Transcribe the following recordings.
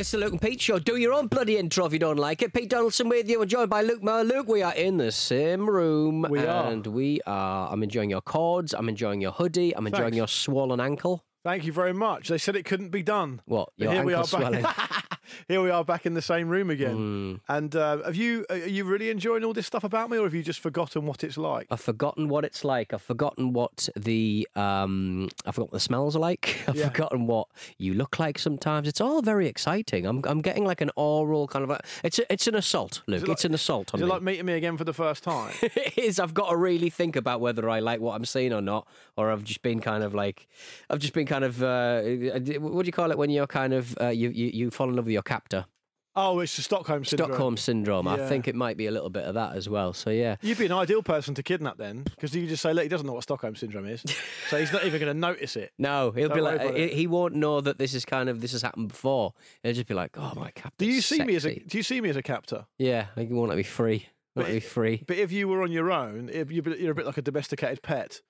It's the Luke and Pete show. Do your own bloody intro if you don't like it. Pete Donaldson with you, and joined by Luke Moore. Luke, we are in the same room. We are. And we are. I'm enjoying your cords. I'm enjoying your hoodie. I'm enjoying Thanks. your swollen ankle. Thank you very much. They said it couldn't be done. What? Your here we ankle are swelling? here we are back in the same room again. Mm. And uh, have you are you really enjoying all this stuff about me, or have you just forgotten what it's like? I've forgotten what it's like. I've forgotten what the um. I've forgotten what the smells are like. I've Yeah. forgotten what you look like. Sometimes it's all very exciting. I'm I'm getting like an oral kind of. A, it's a, it's an assault, Luke. it like- it's an assault on Is it me. like meeting me again for the first time? it is. I've got to really think about whether I like what I'm seeing or not, or I've just been kind of like, I've just been kind of, uh, what do you call it when you're kind of, uh, you, you you fall in love with your captor? oh, it's the Stockholm syndrome. Stockholm syndrome. I think it might be a little bit of that as well. So yeah. You'd be an ideal person to kidnap then, because you just say, look, he doesn't know what Stockholm syndrome is, so he's not even going to notice it. No, he'll Don't be like, he, he won't know that this is kind of this has happened before. He'll just be like, oh my captor. Do you see me as a. Do you see me as a captor? Yeah, he won't let me free. Won't let me free. But if you were on your own, you're a bit like a domesticated pet.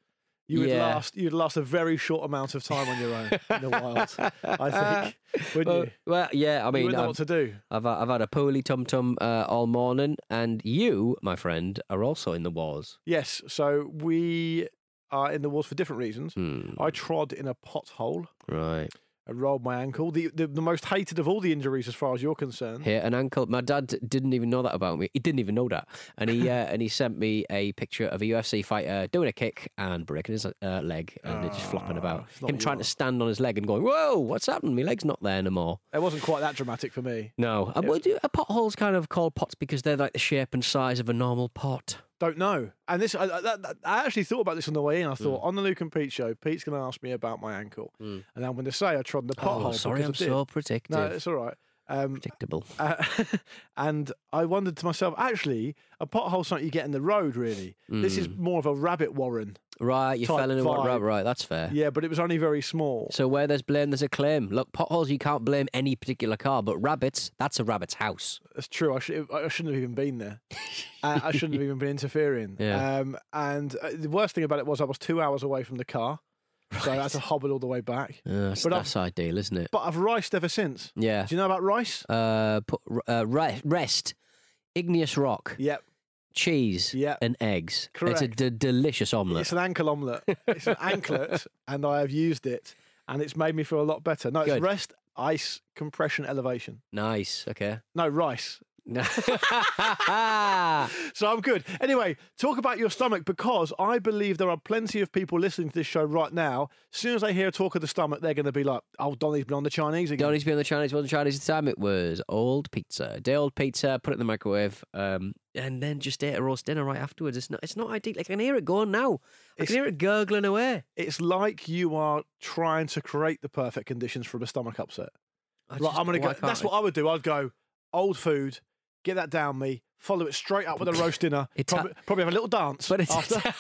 You would Yeah. last. You'd last a very short amount of time on your own in the wild. I think, wouldn't Well, you? well, yeah. I mean, wouldn't know I've- what to do. I've I've had a poorly tum tum uh, all morning, and you, my friend, are also in the wars. Yes. So we are in the wars for different reasons. Hmm, I trod in a pothole. right. I rolled my ankle. The, the the most hated of all the injuries, as far as you're concerned. Hit an ankle. My dad didn't even know that about me. He didn't even know that, and he uh, and he sent me a picture of a UFC fighter doing a kick and breaking his uh, leg, and it's just flopping about. Ah, it's Him trying to stand on his leg and going, "Whoa, what's happened? My leg's not there anymore." It wasn't quite that dramatic for me. No, uh, a pothole's kind of called pots because they're like the shape and size of a normal pot. Don't know. And this, I, I, I actually thought about this on the way in. I thought hmm. on the Luke and Pete show, Pete's going to ask me about my ankle, hmm. and I'm going to say I trod in the oh, pothole. Oh, sorry, I'm so predictive. No, it's all right. Um, Predictable. uh, and I wondered to myself, actually, a pothole's something you get in the road. Really, this is more of a rabbit warren. Right, you fell in a vibe. Right, that's fair. Yeah, but it was only very small. So where there's blame, there's a claim. Look, potholes, you can't blame any particular car, but rabbits, that's a rabbit's house. That's true. I, should, I shouldn't have even been there. uh, I shouldn't have even been interfering. Yeah. Um, and uh, the worst thing about it was I was two hours away from the car, so I had to hobble all the way back. Uh, that's, But I've- that's ideal, isn't it? But I've riced ever since. Yeah. Do you know about rice? Uh, put, uh, re- rest, igneous rock, Yep. cheese, Yep. and eggs. It's a Correct. d- delicious omelette. It's an ankle omelette. it's an anklet, and I have used it, and it's made me feel a lot better. No, it's Good. rest, ice, compression, elevation. Nice. Okay. No, rice. So I'm good. Anyway, talk about your stomach because I believe there are plenty of people listening to this show right now. As soon as they hear talk of the stomach, they're going to be like, "Oh, Donny's been on the Chinese again." Don't need to be on the Chinese. One Chinese time it was old pizza, day old pizza. Put it in the microwave, um, and then just ate a roast dinner right afterwards. It's not. It's not ideal. I can hear it going now. I It's- can hear it gurgling away. It's like you are trying to create the perfect conditions for a stomach upset. I just- I'm going to go. That's can't what I would do. I'd go old food, get that down me, follow it straight up with a roast dinner. It's ha- probably, probably have a little dance. But it's after.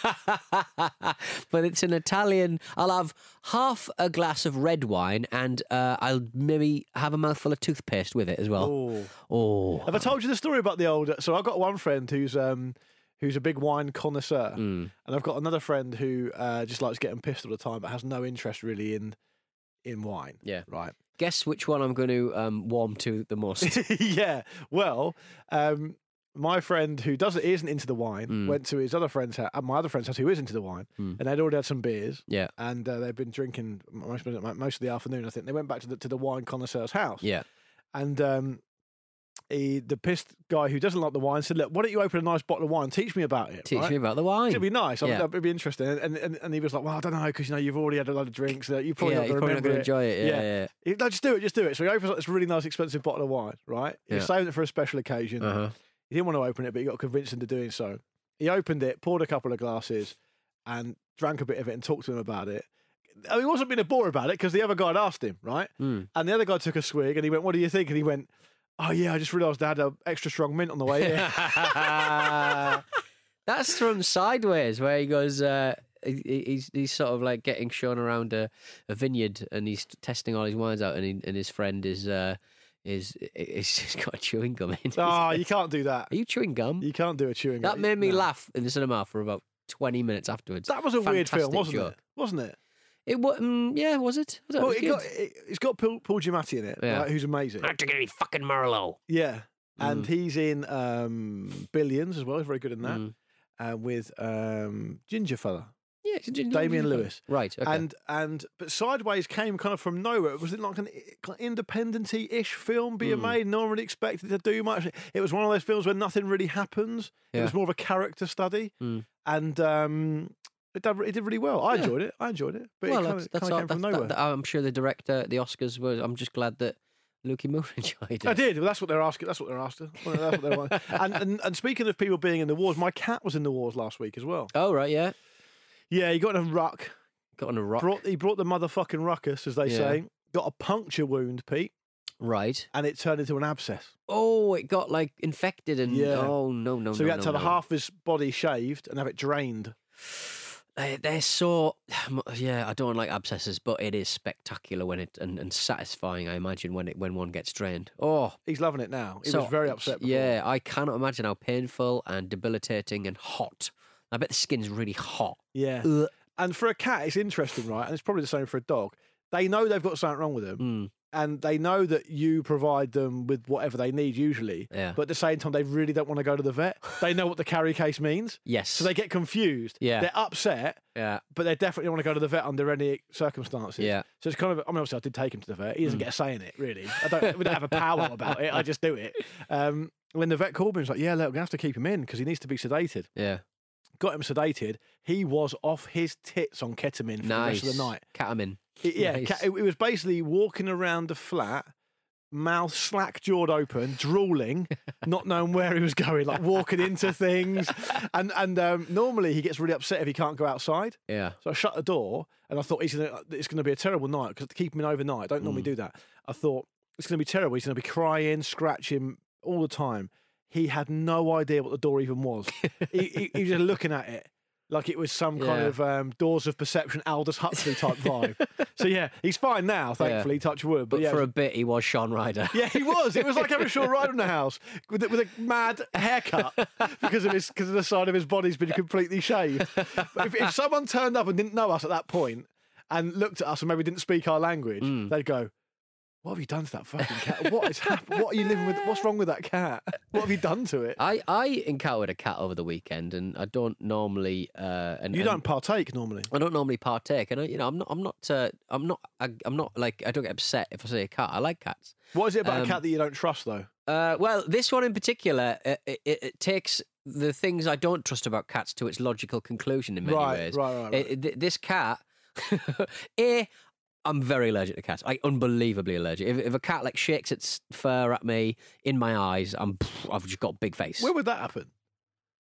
but it's an Italian. I'll have half a glass of red wine, and uh, I'll maybe have a mouthful of toothpaste with it as well. Oh. Oh, Have I told you the story about the old? So I've got one friend who's um who's a big wine connoisseur, Mm. and I've got another friend who uh, just likes getting pissed all the time, but has no interest really in in wine. Yeah. Right. Guess which one I'm going to um, warm to the most. yeah. Well, um, my friend who doesn't isn't into the wine Mm. went to his other friend's house, my other friend's house who is into the wine, Mm. and they'd already had some beers. Yeah. and uh, they'd been drinking most of, the- most of the afternoon. I think they went back to the to the wine connoisseur's house. Yeah. and um, he, the pissed guy who doesn't like the wine said, "Look, why don't you open a nice bottle of wine? Teach me about it. Teach right? me about the wine. It'd be nice. I mean, It'd be interesting." And, and and he was like, "Well, I don't know because you know you've already had a lot of drinks. Uh, you probably yeah, not you're gonna probably not remember going to it." enjoy it. Yeah, yeah. He- No, just do it, just do it. So he opens up this really nice, expensive bottle of wine, right? He was saving it for a special occasion. Uh huh. He didn't want to open it, but he got convinced into doing so. He opened it, poured a couple of glasses, and drank a bit of it and talked to him about it. I mean, he wasn't being a bore about it because the other guy had asked him, right? Mm. And the other guy took a swig and he went, What do you think? And he went, Oh, yeah, I just realised I had an extra strong mint on the way here. That's from Sideways, where he goes. Uh, he- he's he's sort of like getting shown around a, a vineyard, and he's testing all his wines out, and he, and his friend is uh, is is he's got a chewing gum in. his- oh, you can't do that. Are you chewing gum? You can't do a chewing gum. That gum. made me No. laugh in the cinema for about twenty minutes afterwards. That was a weird film, wasn't joke. it? Wasn't it? It was, mm, yeah, was it? I thought Well, it it got, it, it's got Paul, Paul Giamatti in it, Yeah. right, who's amazing. Not to get any fucking Merlot. Yeah. And Mm. he's in um, Billions as well. He's very good in that. Mm. Uh, with um, Ginger Fella. Yeah, it's a ginger- Damian ginger- Lewis. Right. Okay. And and but Sideways came kind of from nowhere. Was it like an independent ish film being Mm. made? No one really expected to do much. It was one of those films where nothing really happens. It was more of a character study, Mm. and um, it, did, it did really well. I enjoyed it. I enjoyed it. But well, it kind that's, of, that's kind all, of came from nowhere. that- that- I'm sure the director, the Oscars was. I'm just glad that Lukey Moore enjoyed it. I did. Well, that's what they're asking. That's what they're after. Well, that's what they want. and, and and speaking of people being in the wars, my cat was in the wars last week as well. Oh right, yeah. Yeah, he got in a ruck. Got on a rock. Brought he brought the motherfucking ruckus, as they Yeah. say. Got a puncture wound, Pete, Right. and it turned into an abscess. Oh, it got like infected and Yeah. oh no no so no. he had no, to have no. half his body shaved and have it drained. They, they're so yeah. I don't like abscesses, but it is spectacular when it and, and satisfying. I imagine when it when one gets drained. Oh, He's loving it now. He so was very upset. Before. Yeah, I cannot imagine how painful and debilitating and hot. I bet the skin's really hot. yeah. Ugh. And for a cat, it's interesting, right? And it's probably the same for a dog. They know they've got something wrong with them, Mm, and they know that you provide them with whatever they need usually. yeah. But at the same time, they really don't want to go to the vet. They know what the carry case means. yes. So they get confused. Yeah. They're upset, yeah. but they definitely want to go to the vet under any circumstances. Yeah. So it's kind of, I mean, obviously, I did take him to the vet. He doesn't Mm. get a say in it, really. I don't, we don't have a power about it. I just do it. Um, when the vet called me, he was like, yeah, look, we're going to have to keep him in because he needs to be sedated. Yeah. Got him sedated. He was off his tits on ketamine for Nice. the rest of the night. Ketamine. It- yeah, Nice. it, it was basically walking around the flat, mouth slack jawed open, drooling, not knowing where he was going, like walking into things. And and um, normally he gets really upset if he can't go outside. Yeah. So I shut the door and I thought he's gonna, it's going to be a terrible night because to keep him in overnight, I don't Mm. normally do that. I thought it's going to be terrible. He's going to be crying, scratching all the time. He had no idea what the door even was. he, he, he was just looking at it like it was some kind Yeah. of um, Doors of Perception, Aldous Huxley type vibe. so yeah, he's fine now, thankfully, touch wood. But, But yeah, for a bit, he was Shaun Ryder. yeah, he was. It was like having Shaun Ryder in the house with a, with a mad haircut because of his because of the side of his body's been completely shaved. But if, if someone turned up and didn't know us at that point and looked at us and maybe didn't speak our language, Mm. they'd go, "What have you done to that fucking cat? What is happening? What are you living with? What's wrong with that cat? What have you done to it?" I, I encountered a cat over the weekend, and I don't normally. Uh, and, You don't partake normally. I don't normally partake, and I, you know, I'm not. I'm not. Uh, I'm not. I, I'm not like. I don't get upset if I see a cat. I like cats. What is it about Um, a cat that you don't trust though? Uh, well, this one in particular, uh, it, it, it takes the things I don't trust about cats to its logical conclusion in many Right, ways. right, right, right. It- th- this cat, a, I'm very allergic to cats. Like unbelievably allergic. If, if a cat like shakes its fur at me in my eyes, I'm. I've just got a big face. Where would that happen?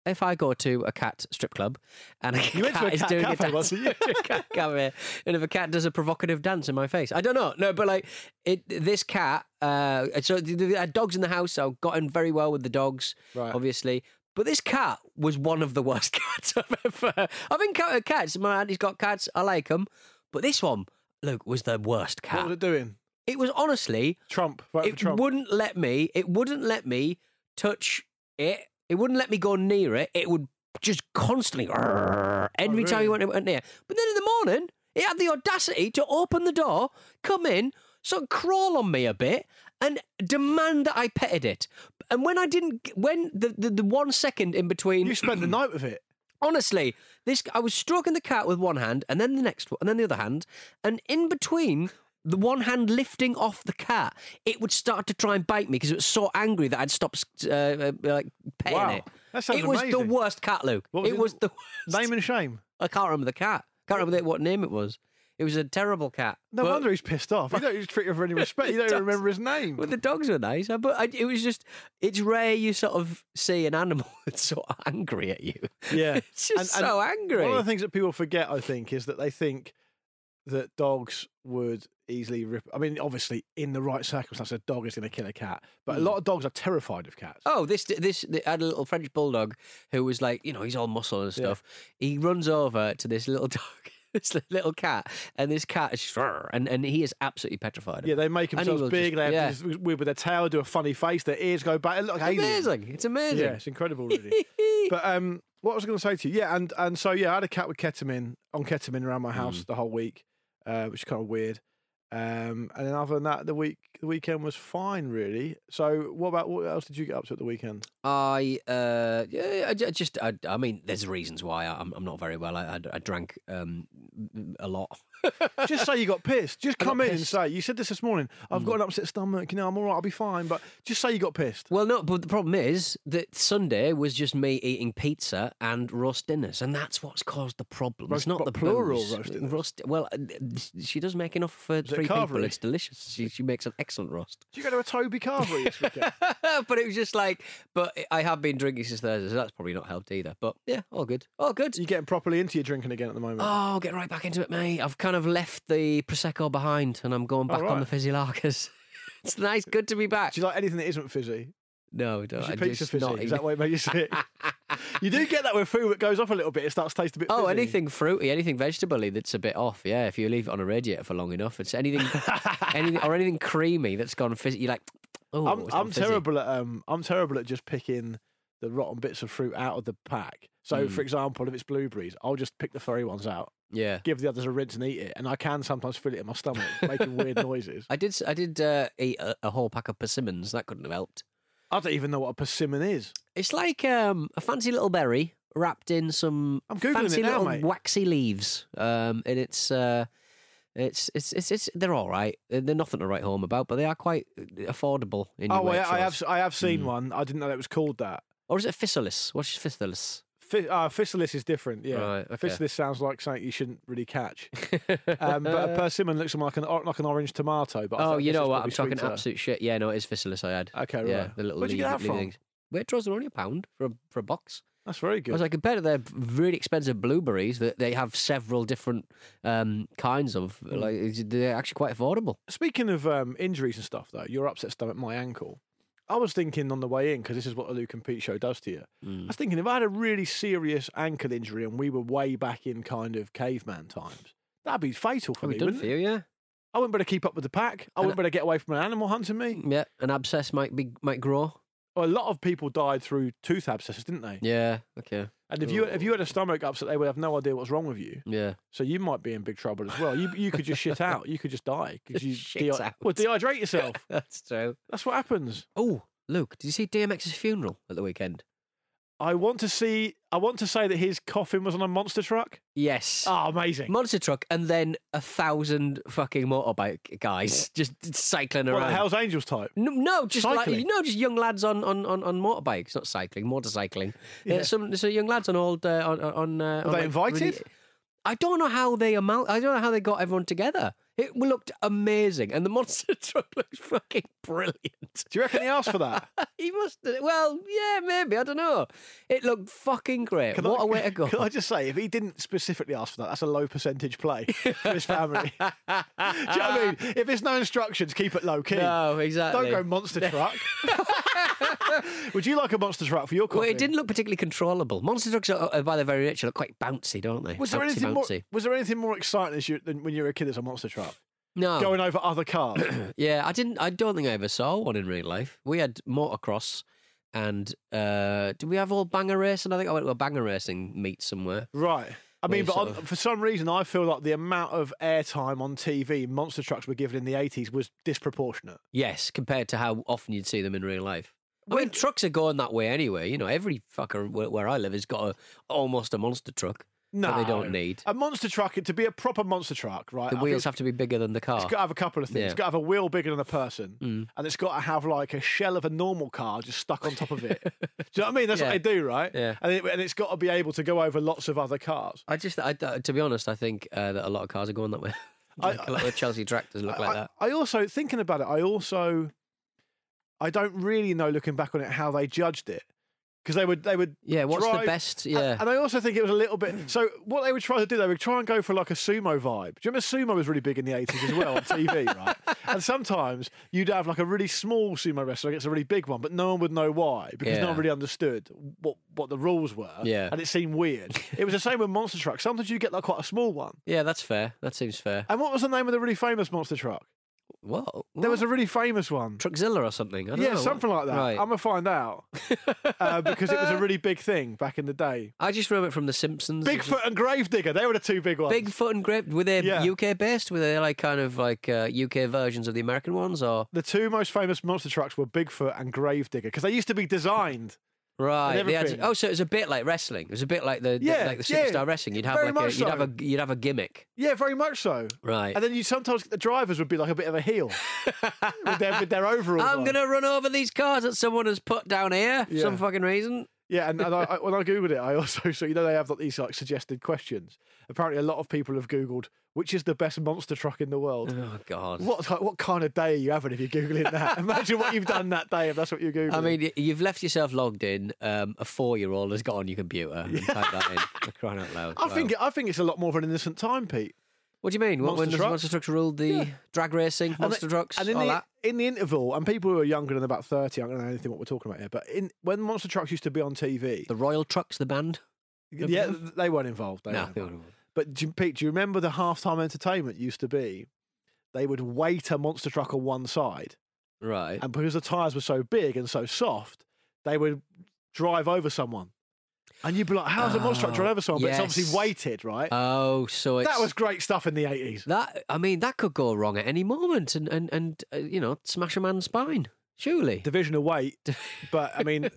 if I go to a cat strip club and a You cat a is cat doing cafe a dance, you? a cat cafe, and if a cat does a provocative dance in my face, I don't know. No, but like it, this cat. Uh, so the, I dogs in the house. So I got in very well with the dogs, Right. obviously. But this cat was one of the worst cats I've ever. I've encountered cats. My auntie's got cats. I like them, but this one, Luke, was the worst cat. What was it doing? It was honestly Trump. For it Trump. wouldn't let me. It wouldn't let me touch it. It wouldn't let me go near it. It would just constantly oh, every oh, time you went, went near. But then in the morning, it had the audacity to open the door, come in, sort of crawl on me a bit and demand that I petted it. And when I didn't, when the, the, the one second in between. You spent the night with it. Honestly, this I was stroking the cat with one hand, and then the next one, and then the other hand, and in between the one hand lifting off the cat, it would start to try and bite me because it was so angry that I'd stop uh, uh, like petting Wow, it. that sounds it was the worst cat, Luke. Was it it- was the worst. Name and shame. I can't remember the cat. Can't remember what name it was. It was a terrible cat. No But- wonder he's pissed off. You don't treat him with any respect. You don't even remember his name. Well, the dogs were nice, but I, it was just, it's rare you sort of see an animal that's so angry at you. Yeah. It's just so angry. One of the things that people forget, I think, is that they think that dogs would easily rip. I mean, obviously, in the right circumstances, a dog is going to kill a cat. But Hmm. a lot of dogs are terrified of cats. Oh, this this I had a little French bulldog who was like, you know, he's all muscle and stuff. He runs over to this little dog, this little cat, and this cat is and and he is absolutely petrified. Yeah, they make themselves big. just- they have yeah. this weird with their tail, do a funny face. Their ears go back. It looks amazing. It's amazing. Yeah, it's incredible, really. but um, what was I going to say to you? Yeah, and and so yeah, I had a cat with ketamine on ketamine around my Mm. house the whole week, uh, which is kind of weird. Um, and then other than that, the week the weekend was fine, really. So what about what else did you get up to at the weekend? I uh yeah I just I, I mean there's reasons why I'm I'm not very well. I I, I drank um a lot. Just say you got pissed. Just I come in and say you said this this morning. I've Mm. got an upset stomach. You know, I'm all right. I'll be fine. But just say you got pissed. Well, no, but the problem is that Sunday was just me eating pizza and roast dinners, and that's what's caused the problem. Roast- it's not the plural booze. roast dinners? Roast, well, uh, she does make enough for it three people. It's delicious. She, she makes an excellent roast. Did you go to a Toby Carvery this weekend? but it was just like, but I have been drinking since Thursday, so that's probably not helped either. But yeah, all good, all good. You're getting properly into your drinking again at the moment? Oh, get right back into it, mate. I've kind of left the prosecco behind, and I'm going back on the fizzy larkers. it's nice, good to be back. Do you like anything that isn't fizzy? no, don't. Is your I pizza fizzy? not Is that what made you sick? you do get that with food that goes off a little bit. It starts to taste a bit. Oh, fizzy. anything fruity, anything vegetable that's a bit off. Yeah, if you leave it on a radiator for long enough, it's anything, anything or anything creamy that's gone fizzy. You're like, oh, I'm, I'm terrible at um I'm terrible at just picking the rotten bits of fruit out of the pack. So, Mm. for example, if it's blueberries, I'll just pick the furry ones out, Yeah, give the others a rinse and eat it, and I can sometimes feel it in my stomach, making weird noises. I did. I did uh, eat a, a whole pack of persimmons. That couldn't have helped. I don't even know what a persimmon is. It's like um, a fancy little berry wrapped in some fancy now, little mate. waxy leaves. Um, and it's uh, it's, it's it's it's they're all right. They're nothing to write home about, but they are quite affordable. In your Oh, I, I have I have seen Mm. one. I didn't know that was called that. Or is it physalis? What's physalis? Uh, Physalis is different, yeah. Right, okay. Physalis sounds like something you shouldn't really catch. um, but a persimmon looks like an or- like an orange tomato. But I Oh, you know what? I'm talking sweeter. absolute shit. Yeah, no, it is physalis I had. Okay, Yeah, right. the little Where'd you leaf, get that from? things. Waitrose are only a pound for a, for a box. That's very I good. was like, compared to their really expensive blueberries that they have several different um, kinds of, Hmm. like they're actually quite affordable. Speaking of um, injuries and stuff, though, your upset stomach, my ankle. I was thinking on the way in because this is what the Luke and Pete show does to you. Mm. I was thinking if I had a really serious ankle injury and we were way back in kind of caveman times, that'd be fatal for Probably me. done Wouldn't for it? you, yeah. I wouldn't better keep up with the pack. I And- wouldn't better get away from an animal hunting me. Yeah, an abscess might be might grow. Well, a lot of people died through tooth abscesses, didn't they? Yeah, okay. And if you if you had a oh. stomach upset, they would have no idea what's wrong with you. Yeah. So you might be in big trouble as well. You you could just shit out. You could just die because you Shit out. well dehydrate yourself. That's true. That's what happens. Oh, Luke, did you see DMX's funeral at the weekend? I want to see. I want to say that his coffin was on a monster truck. Yes. Oh, amazing! Monster truck, and then a thousand fucking motorbike guys just cycling What, around. Hell's Angels type. No, no, just like Cycling? you know, just young lads on on on, on motorbikes, not cycling, motorcycling. Yeah. Some some young lads on old uh, on on. Uh, Were on, they like, invited? really- I don't know how they amount. I don't know how they got everyone together. It looked amazing, and the monster truck looks fucking brilliant. Do you reckon he asked for that? he must. have- Well, yeah, maybe. I don't know. It looked fucking great. Can what I- a way to go! Can I just say, if he didn't specifically ask for that, that's a low percentage play for his family. Do you know what I mean? If there's no instructions, keep it low key. no, exactly. Don't go monster truck. Would you like a monster truck for your coffin? Well, it didn't look particularly controllable. Monster trucks, are, are by their very nature, look quite bouncy, don't they? Was there bouncy, anything more? Was there anything more exciting as you, than when you were a kid as a monster truck? No. Going over other cars. Yeah, I didn't. I don't think I ever saw one in real life. We had motocross, and uh, did we have all banger racing? I think I went to a banger racing meet somewhere, right. I mean, but on, for some reason, I feel like the amount of airtime on TV monster trucks were given in the 80s was disproportionate. yes, compared to how often you'd see them in real life. I When- mean, trucks are going that way anyway. You know, every fucker where, where I live has got a almost a monster truck No, that they don't need. A monster truck, to be a proper monster truck, right? The I wheels think have to be bigger than the car. It's got to have a couple of things. Yeah. It's got to have a wheel bigger than a person, Mm. and it's got to have like a shell of a normal car just stuck on top of it. do you know what I mean? That's Yeah. what they do, right? Yeah. And, it, and it's got to be able to go over lots of other cars. I just, I, to be honest, I think uh, that a lot of cars are going that way. Like a lot of Chelsea tractors look like I, that. I also thinking about it. I also, I don't really know looking back on it how they judged it because they would they would Yeah, what's the best? and- Yeah. and I also think it was a little bit. So what they would try to do, they would try and go for like a sumo vibe. Do you remember sumo was really big in the eighties as well on TV, right? And sometimes you'd have like a really small sumo wrestler against a really big one, but no one would know why because no one really understood what what the rules were. Yeah. and it seemed weird. it was the same with monster trucks. Sometimes you get like quite a small one. Yeah, that's fair. That seems fair. And what was the name of the really famous monster truck? What? There was a really famous one. Truckzilla or something. I don't Yeah, know. something like that. Right. I'm gonna find out uh, because it was a really big thing back in the day. I just remember it from The Simpsons. Bigfoot and Gravedigger, they were the two big ones. Bigfoot and Grip. Were they Yeah. UK based? Were they like kind of like uh, UK versions of the American ones, or The two most famous monster trucks were Bigfoot and Gravedigger because they used to be designed. Right? Had, oh, so it was a bit like wrestling. It was a bit like the, the- like the yeah, superstar wrestling. You'd have very like a, much you'd have a you'd have a gimmick, Yeah, very much so. right? And then you sometimes the drivers would be like a bit of a heel with their with their overalls. I'm on. gonna run over these cars that someone has put down here for Yeah. some fucking reason. Yeah, and, and I, I, when I googled it, I also so you know they have like, these like suggested questions. Apparently, a lot of people have googled which is the best monster truck in the world. Oh God. What ti- what kind of day are you having if you're googling that? Imagine what you've done that day if that's what you're googling. I mean, you've left yourself logged in. Um, a four-year-old has got on your computer and typed that in. Crying out loud! I Wow. think I think it's a lot more of an innocent time, Pete. What do you mean? What, when trucks? monster trucks ruled the Yeah. drag racing, monster the- trucks, and in all the, that? in the interval, and people who are younger than about thirty, I don't know anything what we're talking about here. But in when monster trucks used to be on TV, The Royal Trux, the band. yeah, th- they weren't involved. They weren't involved. But do you- Pete, do you remember the halftime entertainment used to be? They would weight a monster truck on one side, Right. and because the tires were so big and so soft, they would drive over someone. And you'd be like, "How's a monster truck Oh, drive over someone?" But it's obviously weighted, right? Oh, so it's that was great stuff in the eighties. that. I mean, that could go wrong at any moment, and and and uh, you know, smash a man's spine. Surely. Division of weight, but I mean,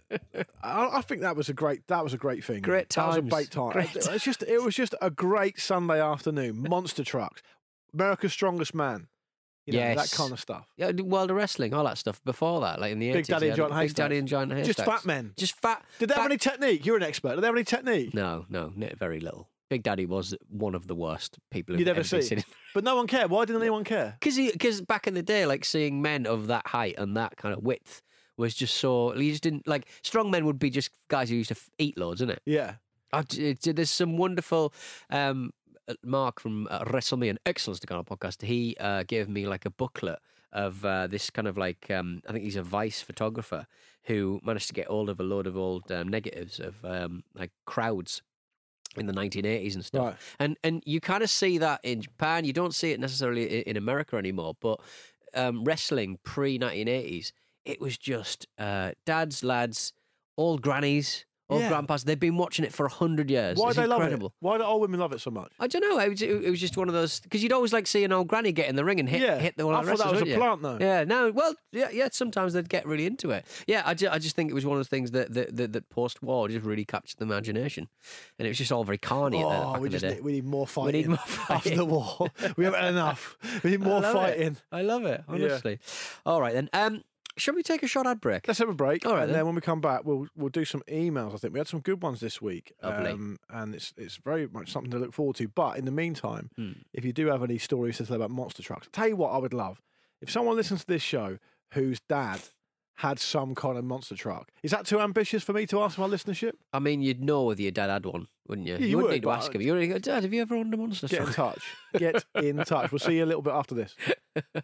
I, I think that was a great that was a great thing. Great That was a times. great time. Great It's just it was just a great Sunday afternoon. Monster trucks, America's Strongest Man, you know, that kind of stuff. Yeah, World of Wrestling, all that stuff before that, like in the Big 80s. Daddy and Giant Big Daddy and Giant Haystacks. Just fat men. Just fat. Did they have any technique? You're an expert. Did they have any technique? No, no, very little. Big Daddy was one of the worst people You'd ever ever seen. But no one cared. Why didn't anyone care? Because because back in the day, like seeing men of that height and that kind of width was just so you just didn't like strong men would be just guys who used to eat loads, isn't it? Yeah. I, it's, there's some wonderful. Um, Mark from uh, WrestleMe and Excellence to Ghana podcast. He uh, gave me like a booklet of uh, this kind of like um, I think he's a Vice photographer who managed to get hold of a load of old um, negatives of um, like crowds in the 1980s and stuff. Right. And and you kind of see that in Japan. You don't see it necessarily in America anymore, but um, wrestling pre 1980s, it was just uh, dads, lads, old grannies, old Yeah. grandpas. They've been watching it for a hundred years. Why it's do they incredible. love it? Why do all women love it so much? I don't know. It was, it was just one of those because you'd always like see an old granny get in the ring and hit Yeah. hit the one I thought that was a plant, though. Yeah. No. Well. Yeah. Yeah. Sometimes they'd get really into it. Yeah. I, ju- I just think it was one of the things that that, that, that post war just really captured the imagination, and it was just all very carny. Oh, we just need, we need more We fighting. need more after the war. we haven't had enough. We need more I love it. fighting. I love it. Yeah. Honestly. All right then. Um, shall we take a short ad break? Let's have a break. All right, and then. then when we come back, we'll we'll do some emails. I think we had some good ones this week, um, and it's it's very much something to look forward to. But in the meantime, Hmm. if you do have any stories to tell about monster trucks, tell you what I would love if someone listens to this show whose dad had some kind of monster truck. Is that too ambitious for me to ask my listenership? I mean, you'd know whether your dad had one, wouldn't you? You wouldn't would, need to but ask him. You would go, Dad, have you ever owned a monster Get in truck? touch. Get in touch. We'll see you a little bit after this.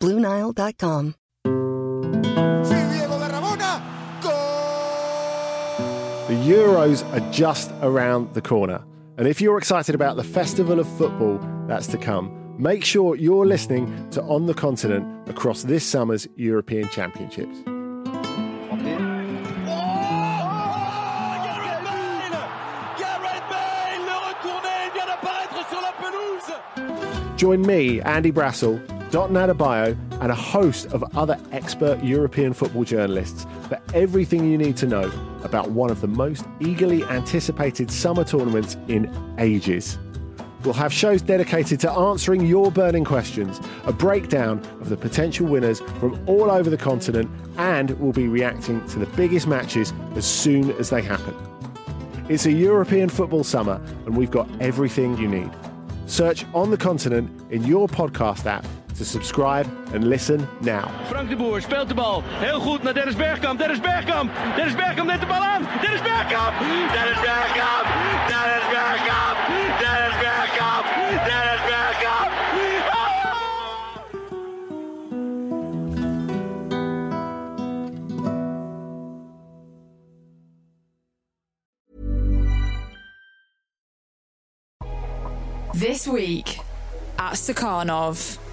BlueNile.com. The Euros are just around the corner. And if you're excited about the festival of football that's to come, make sure you're listening to On the Continent across this summer's European Championships. Join me, Andy Brassell, Adebayo, and a host of other expert European football journalists for everything you need to know about one of the most eagerly anticipated summer tournaments in ages. We'll have shows dedicated to answering your burning questions, a breakdown of the potential winners from all over the continent, and we'll be reacting to the biggest matches as soon as they happen. It's a European football summer, and we've got everything you need. Search On the Continent in your podcast app to subscribe and listen now. Frank de Boer speelt de bal. Heel goed naar Dennis Bergkamp. Dennis Bergkamp. Dennis Bergkamp neemt de bal aan. Dennis Bergkamp. Dennis Bergkamp. Dennis Bergkamp. Dennis Bergkamp. Dennis Bergkamp. This week at Stakhanov.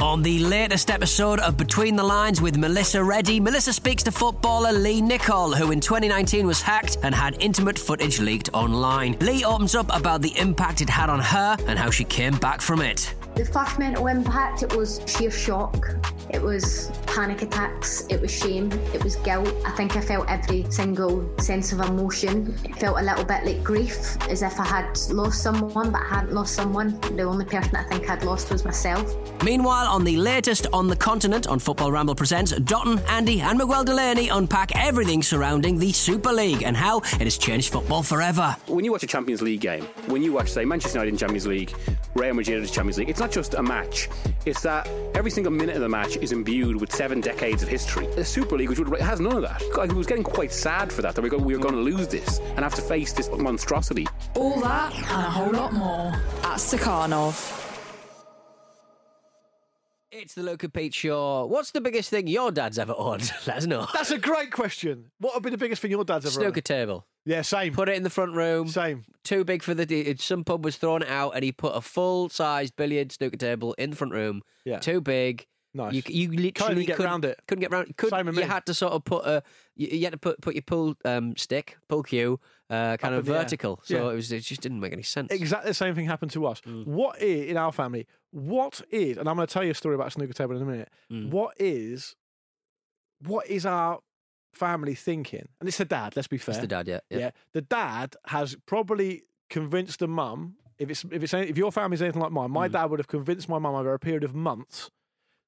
On the latest episode of Between the Lines with Melissa Reddy, Melissa speaks to footballer Lee Nicol, who in 2019 was hacked and had intimate footage leaked online. Lee opens up about the impact it had on her and how she came back from it. The first mental impact, it was sheer shock. It was panic attacks. It was shame. It was guilt. I think I felt every single sense of emotion. It felt a little bit like grief, as if I had lost someone, but I hadn't lost someone. The only person I think I'd lost was myself. Meanwhile, on the latest On the Continent on Football Ramble Presents, Dotun, Andy, and Miguel Delaney unpack everything surrounding the Super League and how it has changed football forever. When you watch a Champions League game, when you watch, say, Manchester United in Champions League, Real Madrid in Champions League, it's not just a match. It's that every single minute of the match is imbued with seven decades of history. The Super League, which would, has none of that. I was getting quite sad for that, that we, we were going to lose this and have to face this monstrosity. All that and a whole lot more at Stakhanov. It's the and Pete Show. What's the biggest thing your dad's ever owned? Let us know. That's a great question. What would be the biggest thing your dad's ever owned? Snooker owned? table. Yeah, same. Put it in the front room. Same. Too big for the. Some pub was throwing it out, and he put a full size billiard snooker table in the front room. Yeah. Too big. Nice. You, you literally couldn't get couldn't- it. Couldn't get around. Could, Same with you had to sort of put a. You, you had to put put your pull um, stick, pull cue, uh, kind Up of in the air. vertical. So Yeah. it was. It just didn't make any sense. Exactly the same thing happened to us. Mm. What is in our family? What is? And I'm going to tell you a story about a snooker table in a minute. Mm. What is? What is our family thinking? And it's the dad. Let's be fair. It's the dad, yeah, yeah. yeah. The dad has probably convinced the mum. If it's if it's any- if your family's anything like mine, Mm. my dad would have convinced my mum over a period of months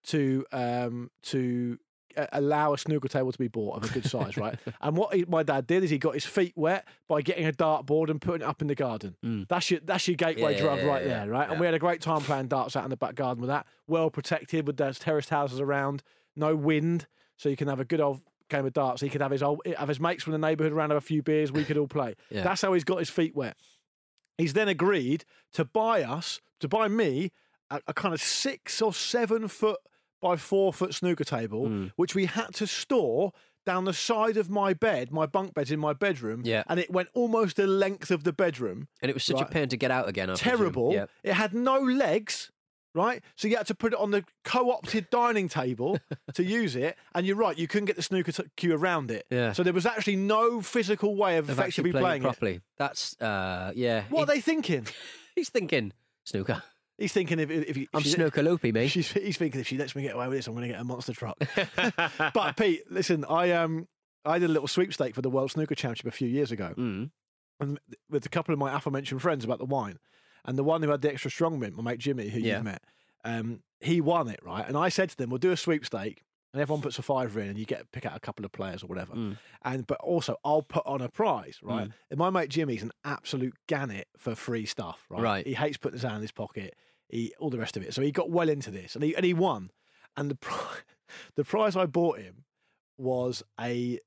to um to allow a snooker table to be bought of a good size, right? and what he, my dad did is he got his feet wet by getting a dartboard and putting it up in the garden. That's your that's your gateway Mm. Yeah, drug yeah, right yeah, there, right? And we had a great time playing darts out in the back garden with that, well protected with those terraced houses around, no wind, so you can have a good old game of darts. He could have his old, have his mates from the neighbourhood around, have a few beers. We could all play. That's how he's got his feet wet. He's then agreed to buy us, to buy me, a, a kind of six or seven foot by four foot snooker table, Hmm. which we had to store down the side of my bed. My bunk bed's in my bedroom, Yeah. and it went almost the length of the bedroom. And it was such Right. a pain to get out again. Terrible. Yeah. It had no legs. Right, so you had to put it on the co-opted dining table to use it, and you're right, you couldn't get the snooker t- cue around it. Yeah. So there was actually no physical way of, Of actually effectively playing, playing it it. properly. That's uh, yeah. What are they thinking? He's thinking snooker. He's thinking if, if you, I'm if she- snooker loopy, me. She's, he's thinking if she lets me get away with this, I'm going to get a monster truck. but Pete, listen, I um I did a little sweepstake for the World Snooker Championship a few years ago, Mm. and with a couple of my aforementioned friends about the wine, and the one who had the extra strong mint, my mate Jimmy, who Yeah. you've met, um, he won it right, and I said to them, "We'll do a sweepstake." And everyone puts a fiver in, and you get pick out a couple of players or whatever. Mm. And but also, I'll put on a prize, right? And my mate Jimmy's an absolute gannet for free stuff, right? Right. He hates putting his hand in his pocket, he all the rest of it. So he got well into this, and he and he won. And the the prize I bought him was a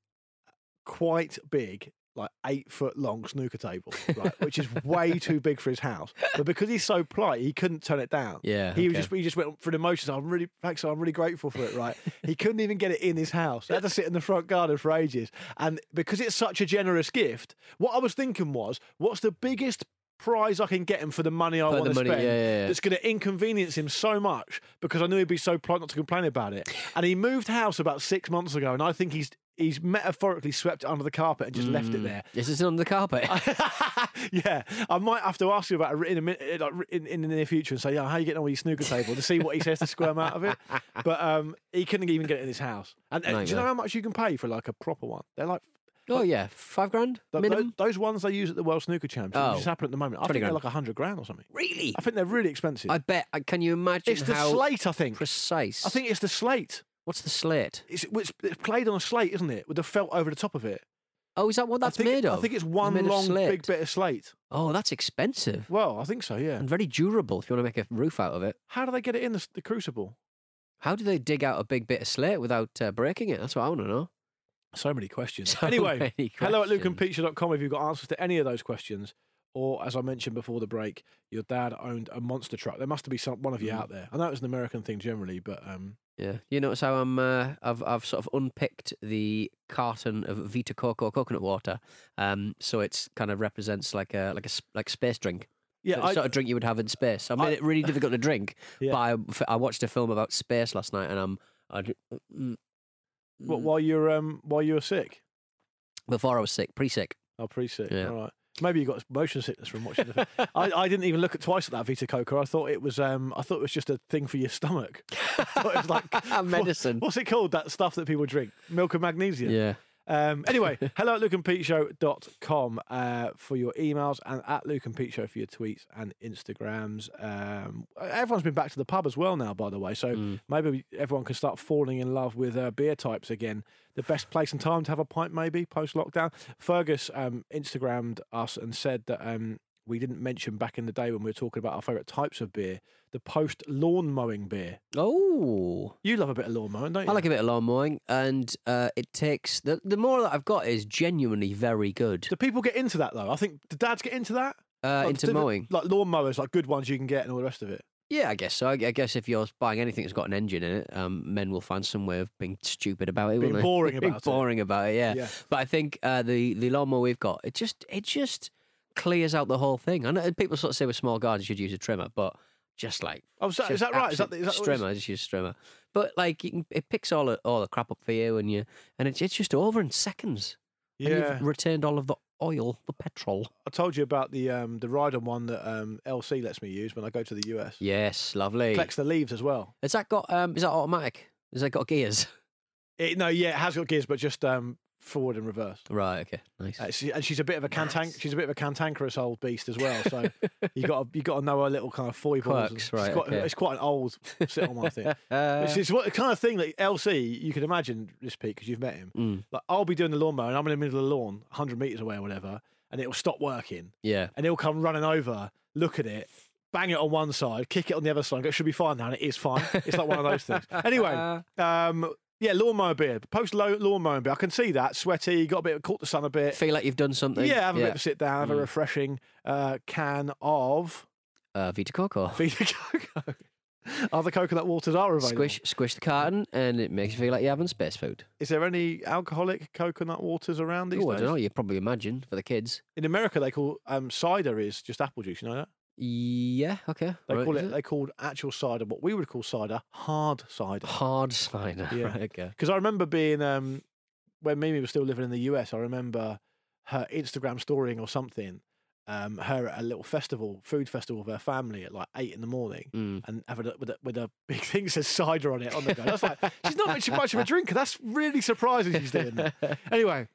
quite big, like eight foot long snooker table, right, which is way too big for his house. But because he's so polite, he couldn't turn it down. Yeah, he okay. just he just went for the emotions. I'm really thanks. I'm really grateful for it. Right, he couldn't even get it in his house. He had to sit in the front garden for ages. And because it's such a generous gift, what I was thinking was, what's the biggest prize I can get him for the money I want to spend yeah, yeah, yeah. that's going to inconvenience him so much because I knew he'd be so polite not to complain about it. And he moved house about six months ago, and I think he's he's metaphorically swept it under the carpet and just left it Mm. there. This is under the carpet. yeah, I might have to ask you about it in a minute, like in, in the near future, and say, "Yeah, how you getting on with your snooker table?" to see what he says to squirm out of it. But um, he couldn't even get it in his house. And, and do you know how much you can pay for like a proper one? They're like. oh yeah, five grand minimum. Those, those ones they use at the World Snooker Championship, Oh. which is happening at the moment, I 20 think they're like a hundred grand or something. Really? I think they're really expensive. I bet. uh, Can you imagine it's the slate, I think. precise? I think it's the slate. What's the slate? It's, it's, it's played on a slate, isn't it? With the felt over the top of it. Oh, is that what that's think, made of? I think it's one made of long slate. big bit of slate. Oh, that's expensive Well, I think so, yeah. and very durable. If you want to make a roof out of it, How do they get it in the, the crucible? how do they dig out a big bit of slate without uh, breaking it? That's what I want to know. So many questions. So anyway, many hello at questions. lukeandpeteshow.com if you've got answers to any of those questions. Or, as I mentioned before the break, your dad owned a monster truck. There must be some one of you Mm. out there. I know it's an American thing generally, but um, Yeah, you notice how I'm uh, I've I've sort of unpicked the carton of Vita Coco coconut water, um, so it's kind of represents like a like a like space drink. yeah, the I, sort of drink you would have in space. I made I- it really difficult to drink. Yeah. But I, I watched a film about space last night, and I'm I, d- mm, what, while you're um, while you were sick. before I was sick, pre sick. Oh, pretty sick. Yeah. All right. Maybe you got motion sickness from watching the film. I, I didn't even look at twice at that Vita Coco. I thought it was um I thought it was just a thing for your stomach. I thought it was like a Medicine. What's it called? That stuff that people drink? Milk and magnesium. Yeah. Um, anyway, hello at lukeandpeteshow.com uh, for your emails and at Luke and Pete Show for your tweets and Instagrams. Um, everyone's been back to the pub as well now, by the way. So Mm. maybe everyone can start falling in love with uh, beer types again. The best place and time to have a pint, maybe post lockdown. Fergus um, Instagrammed us and said that um, we didn't mention back in the day when we were talking about our favourite types of beer, the post lawn mowing beer. Oh, You love a bit of lawn mowing, don't you? I like a bit of lawn mowing, and uh, it takes the the more that I've got is genuinely very good. Do people get into that though? I think the dads get into that. Uh, Like into mowing. like lawn mowers, like good ones you can get, and all the rest of it. Yeah, I guess so. I guess if you're buying anything that's got an engine in it, um, men will find some way of being stupid about it. Being boring Being about it. boring about it. Yeah. Yeah. But I think uh, the the lawnmower we've got, it just it just clears out the whole thing. I know people sort of say with small gardens you should use a trimmer, but just like Oh, is that, is that right? Is that, is that strimmer? I just use a strimmer. But like you can, it picks all the, all the crap up for you, and you and it's it's just over in seconds. And Yeah. you've retained all of the oil, the petrol. I told you about the um, the ride on one that um, LC lets me use when I go to the US. Yes, lovely. Collects the leaves as well. Has that got um? Is that automatic? Has that got gears? It, no, yeah, it has got gears, but just um, forward and reverse. Right. Okay. Nice. Uh, she, and she's a bit of a cantank- she's a bit of a cantankerous old beast as well. So you got you got to know her little kind of foibles. and Quirks, it's right, Quite, okay. It's quite an old sit on one thing. It's, it's what the kind of thing that LC you can imagine this Pete because you've met him. Mm. Like I'll be doing the lawnmower and I'm in the middle of the lawn, 100 meters away or whatever, and it'll stop working. Yeah. and he'll come running over, look at it, bang it on one side, kick it on the other side. and go, It should be fine now, and it is fine. It's like one of those things. Anyway, um, Yeah, lawnmower beard. Post lawnmower beard. I can see that. Sweaty, got a bit, caught the sun a bit. Feel like you've done something. Yeah, have a bit of a sit down, have a Mm. refreshing uh, can of Uh, Vita Coco. Vita Coco. Other coconut waters are available. Squish, squish the carton, and it makes you feel like you're having space food. Is there any alcoholic coconut waters around these Oh, I don't know. You probably imagine for the kids. In America, they call um, cider is just apple juice. You know that? Yeah. Okay. They Right, call it. They called actual cider what we would call cider hard cider. hard cider. Yeah. Right, okay. Because I remember being um, when Mimi was still living in the US. I remember her Instagram storying or something. Um, her at a little festival, food festival with her family at like eight in the morning, Mm. and having a, with a, with a big thing says cider on it on the go. That's like she's not much, much of a drinker. That's really surprising she's doing that. Anyway,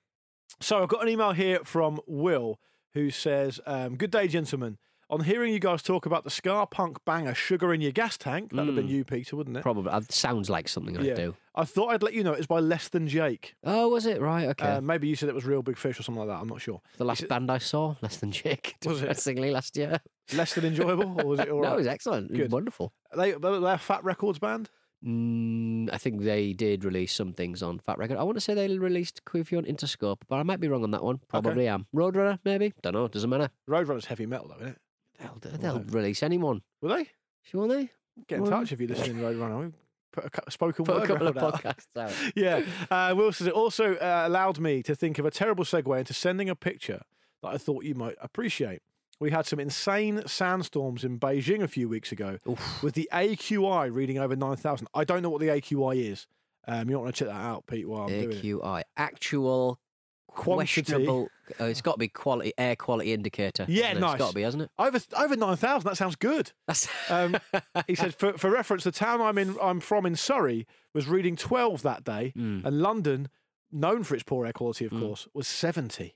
so I've got an email here from Will who says, um, "Good day, gentlemen. On hearing you guys talk about the Ska Punk banger "Sugar in Your Gas Tank," that'd have been Mm. you, Peter, wouldn't it? Probably. Uh, sounds like something I Yeah. do. I thought I'd let you know it's by Less Than Jake. Oh, was it? Right. Okay. Uh, maybe you said it was Real Big Fish or something like that. I'm not sure. the last band I saw, Less Than Jake, Was it? depressingly last year. Less than enjoyable, or was it all no, it was excellent. It was Good. wonderful. Are they they're a Fat Wreck Chords band. Mm, I think they did release some things on Fat Record. I want to say they released Quiffy on Interscope, but I might be wrong on that one. Probably am. Roadrunner, maybe? Don't know. Doesn't matter. Roadrunner's heavy metal, though, isn't it? They'll, they'll release anyone. Will they? Sure they? Get in Well, touch if you're listening to Roadrunner. We Put a cou- spoken Put a couple of out. podcasts out. yeah. Uh, Will says it also uh, allowed me to think of a terrible segue into sending a picture that I thought you might appreciate. We had some insane sandstorms in Beijing a few weeks ago with the AQI reading over 9,000. I don't know what the AQI is. Um, you don't want to check that out, Pete, while I'm doing it. AQI. Actual Quantity. questionable. Uh, it's got to be quality air quality indicator. Yeah, it? nice. It's got to be, hasn't it? Over over nine thousand. That sounds good. Um, he said, for, for reference, the town I'm in, I'm from in Surrey, was reading twelve that day, Hmm. and London, known for its poor air quality, of course, was seventy.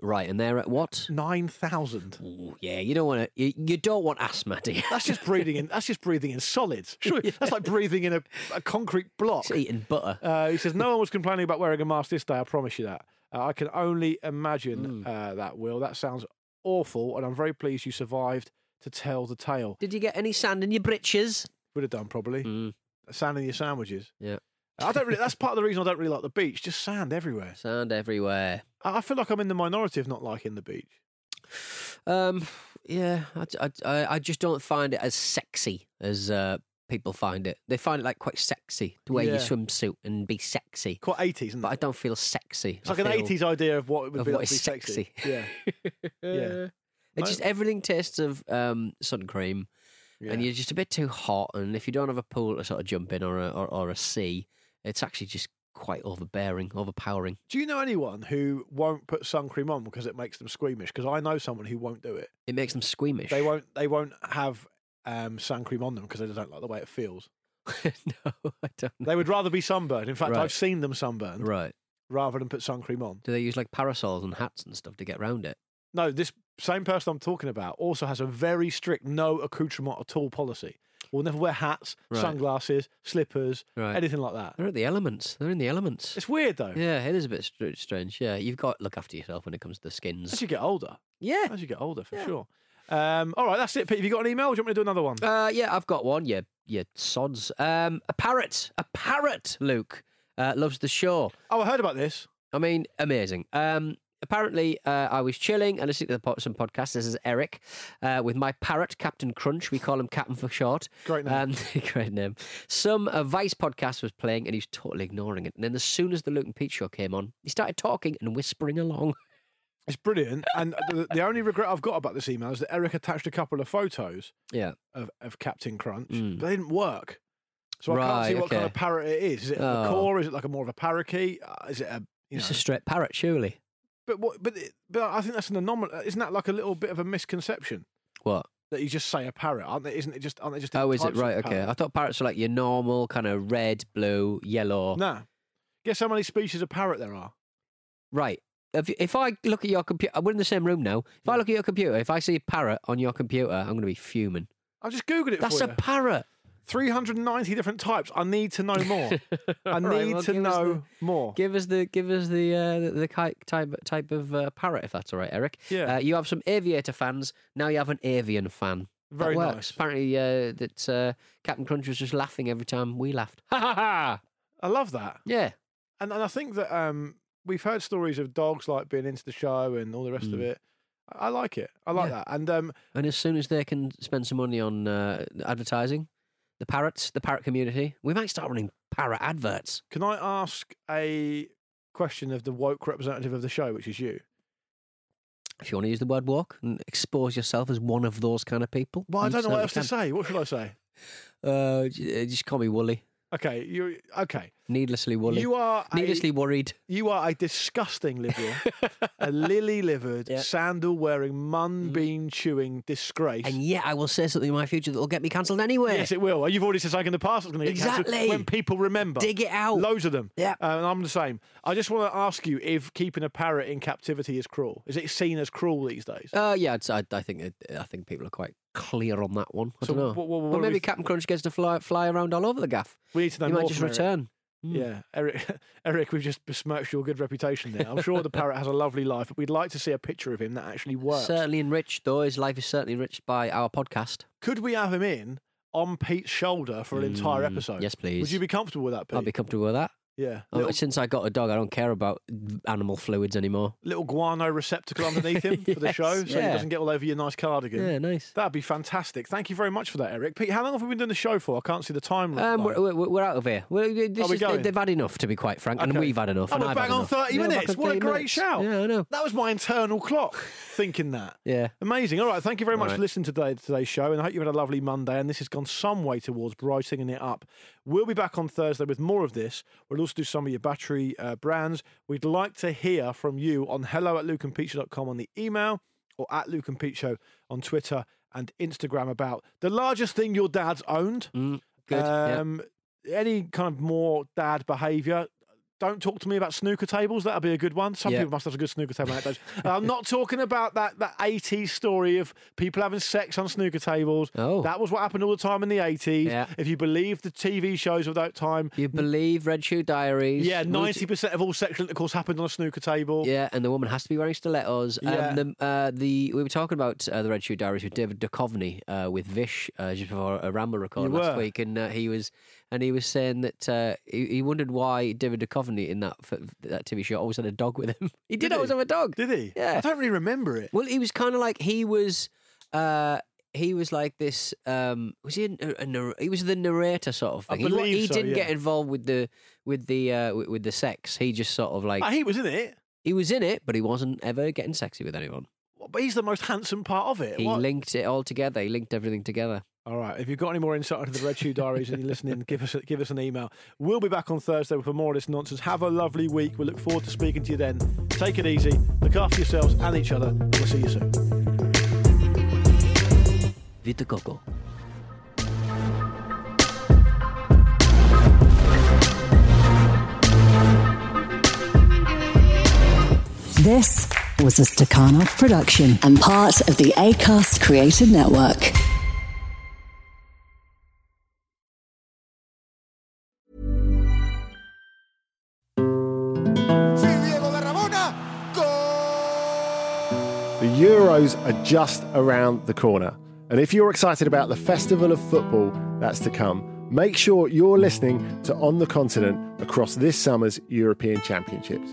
right, and they're at what? Nine thousand. Yeah, you don't want to. You, you don't want asthma, do you? That's just breathing in. That's just breathing in solids. Surely that's like breathing in a, a concrete block. It's eating butter. Uh, he says no one was complaining about wearing a mask this day. I promise you that. Uh, I can only imagine Hmm. uh, that. Will that sounds awful, and I'm very pleased you survived to tell the tale. Did you get any sand in your britches? Would have done probably. Mm, Sand in your sandwiches. yeah, I don't really. That's part of the reason I don't really like the beach. Just sand everywhere. sand everywhere. I I feel like I'm in the minority of not liking the beach. Um, yeah, I, I, I- I just don't find it as sexy as uh, people find it. They find it like quite sexy to wear your swimsuit and be sexy. Quite 80s, isn't But it? I don't feel sexy. It's I like an feel- 80s idea of what it would of be what like to be is sexy. Yeah. yeah. It just everything tastes of um, sun cream, and you're just a bit too hot. And if you don't have a pool to sort of jump in or a, or, or a sea, it's actually just quite overbearing, overpowering. Do you know anyone who won't put sun cream on because it makes them squeamish? Because I know someone who won't do it. It makes them squeamish. They won't. They won't have um, sun cream on them because they don't like the way it feels. no, I don't. Know. They would rather be sunburned. In fact, Right. I've seen them sunburned Right? rather than put sun cream on. Do they use like parasols and hats and stuff to get round it? No, this same person I'm talking about also has a very strict no accoutrement at all policy. We'll never wear hats, Right. sunglasses, slippers, Right. anything like that. They're at the elements. They're in the elements. It's weird though. Yeah, it is a bit strange. Yeah, you've got to look after yourself when it comes to the skins. As you get older, Yeah. as you get older, for sure. Um, all right, that's it. Pete, have you got an email? Do you want me to do another one? Uh, yeah, I've got one. Yeah, yeah, sods. Um, a parrot, a parrot. Luke uh, loves the show. Oh, I heard about this. I mean, amazing. Um, apparently, uh, I was chilling and listening to the po- some podcasts. This is Eric uh, with my parrot, Captain Crunch. We call him Captain for short. Great name. Um, great name. Some uh, Vice podcast was playing and he was totally ignoring it. And then as soon as the Luke and Pete show came on, he started talking and whispering along. It's brilliant. And the, the only regret I've got about this email is that Eric attached a couple of photos Yeah. of, of Captain Crunch, Mm. but they didn't work. So I can't see what kind of parrot it is. Is it a Oh. macaw? Is it like a more of a parakeet? Uh, is it a you know? It's a straight parrot, surely. But what? But it- but I think that's an anomaly. Isn't that like a little bit of a misconception What? that you just say a parrot? Aren't they? Isn't it just? Aren't they just? Oh, is it right? Okay. parrot? I thought parrots were like your normal kind of red, blue, yellow. Nah. Guess how many species of parrot there are? Right. If, if I look at your computer, we're in the same room now. If I look at your computer, if I see a parrot on your computer, I'm going to be fuming. I just googled it That's for a you. parrot. 390 different types. I need to know more. I need right, well, to give us know more. Give us the give us the uh, the, the ki- type type of uh, parrot, if that's all right, Eric. Yeah. Uh, you have some aviator fans. Now you have an avian fan. Very that works. nice. Apparently, uh, that uh, Captain Crunch was just laughing every time we laughed. Ha ha ha! I love that. Yeah. And and I think that um, we've heard stories of dogs like being into the show and all the rest of Mm. it. I like it. I like Yeah. that. And um, And as soon as they can spend some money on uh, advertising, the parrots, the parrot community, we might start running parrot adverts. can I ask a question of the woke representative of the show, which is you? If you want to use the word walk and expose yourself as one of those kind of people. Well, I don't know what else certainly to say. What should I say? Uh, just call me Woolly. Okay, you okay? Needlessly worried. You are a- needlessly worried. You are a disgusting liberal, a lily-livered, Yeah. sandal-wearing, mung bean chewing disgrace. And yet, I will say something in my future that will get me cancelled anyway. Yes, it will. You've already said something in the past that's going to get cancelled Exactly. when people remember. Dig it out. Loads of them. Yeah. Uh, and I'm the same. I just want to ask you if keeping a parrot in captivity is cruel. Is it seen as cruel these days? Uh, yeah, I, I think it, I think people are quite clear on that one. I So don't know. what- what- what maybe Captain Crunch gets to fly fly around all over the gaff. We need to know He might just return. Mm. Yeah, Eric, Eric, we've just besmirched your good reputation there. I'm sure the parrot has a lovely life, but we'd like to see a picture of him that actually works. Certainly enriched, though. His life is certainly enriched by our podcast. Could we have him in on Pete's shoulder for an entire Mm, episode? yes, please. Would you be comfortable with that, Pete? I'd be comfortable with that. Yeah. Little, Since I got a dog, I don't care about animal fluids anymore. little guano receptacle underneath him for the Yes, show, so he yeah. doesn't get all over your nice cardigan. Yeah, nice. That'd be fantastic. Thank you very much for that, Eric. Pete, how long have we been doing the show for? I can't see the time. Um, we're, we're, we're out of here. We're, this Are we is, going? they've had enough, to be quite frank, and Okay. we've had enough. Oh, and we're I've bang had on enough. 30 Yeah, back minutes. on What a 30 great minutes. shout. Yeah, I know. That was my internal clock thinking that. Yeah. Amazing. All right. Thank you very much for listening to today, today's show. And I hope you've had a lovely Monday. And this has gone some way towards brightening it up. We'll be back on Thursday with more of this. We'll also do some of your battery uh, brands. We'd like to hear from you on hello at lukeandpete.com on the email or at Luke and Pete Show on Twitter and Instagram about the largest thing your dad's owned. Mm, good. yeah. Um, Any kind of more dad behaviour. Don't talk to me about snooker tables. That'll be a good one. Some Yeah. people must have a good snooker table anecdotes. I'm not talking about that that 80s story of people having sex on snooker tables. Oh. That was what happened all the time in the 80s. Yeah. If you believe the TV shows of that time, You believe Red Shoe Diaries? yeah, 90% of all sexual intercourse happened on a snooker table. Yeah, and the woman has to be wearing stilettos. Yeah. Um, the, uh, the we were talking about uh, the Red Shoe Diaries with David Duchovny uh, with Vish uh, just before a Ramble record You last were. week, and uh, he was and he was saying that uh, he, he wondered why David Duchovny in that that TV show always had a dog with him. he did, Did always he? have a dog. Did he? Yeah. I don't really remember it. Well, he was kind of like he was. Uh, he was like this. Um, was he? A, a, nar- he was the narrator sort of thing. He he, so, didn't get involved with the with the uh, with, with the sex. He just sort of like Ah, he was in it, he was in it, but he wasn't ever getting sexy with anyone. but he's the most handsome part of it. He What- linked it all together. He linked everything together. All right. If you've got any more insight into the Red Shoe Diaries and you're listening, give us give us an email. We'll be back on Thursday for more of this nonsense. Have a lovely week. We look forward to speaking to you then. Take it easy. Look after yourselves and each other. We'll see you soon. Vita Coco. This was a Stakhanov production and part of the ACAST Creative Network. Are just around the corner. And if you're excited about the festival of football that's to come, make sure you're listening to On the Continent across this summer's European Championships.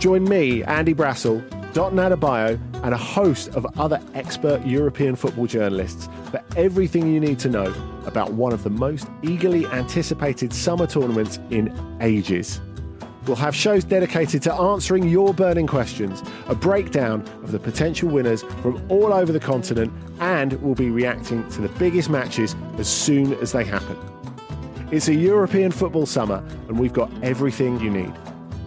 Join me, Andy Brassell, Dotun Adebayo, and a host of other expert European football journalists for everything you need to know about one of the most eagerly anticipated summer tournaments in ages. We'll have shows dedicated to answering your burning questions, a breakdown of the potential winners from all over the continent, and we'll be reacting to the biggest matches as soon as they happen. It's a European football summer, and we've got everything you need.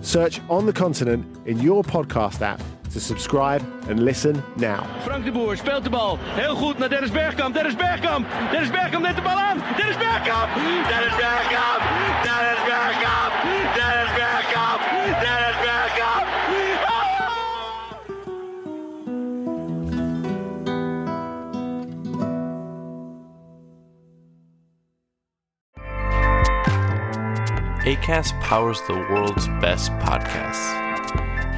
Search On the Continent in your podcast app to subscribe and listen now. Frank de Boer speelt de bal. Heel goed naar Dennis Bergkamp. Dennis Bergkamp. Dennis Bergkamp neemt de bal aan. Dennis Bergkamp. Dennis Bergkamp. Dennis Bergkamp. Dennis Bergkamp. Dennis Bergkamp. ACAST powers the world's best podcasts.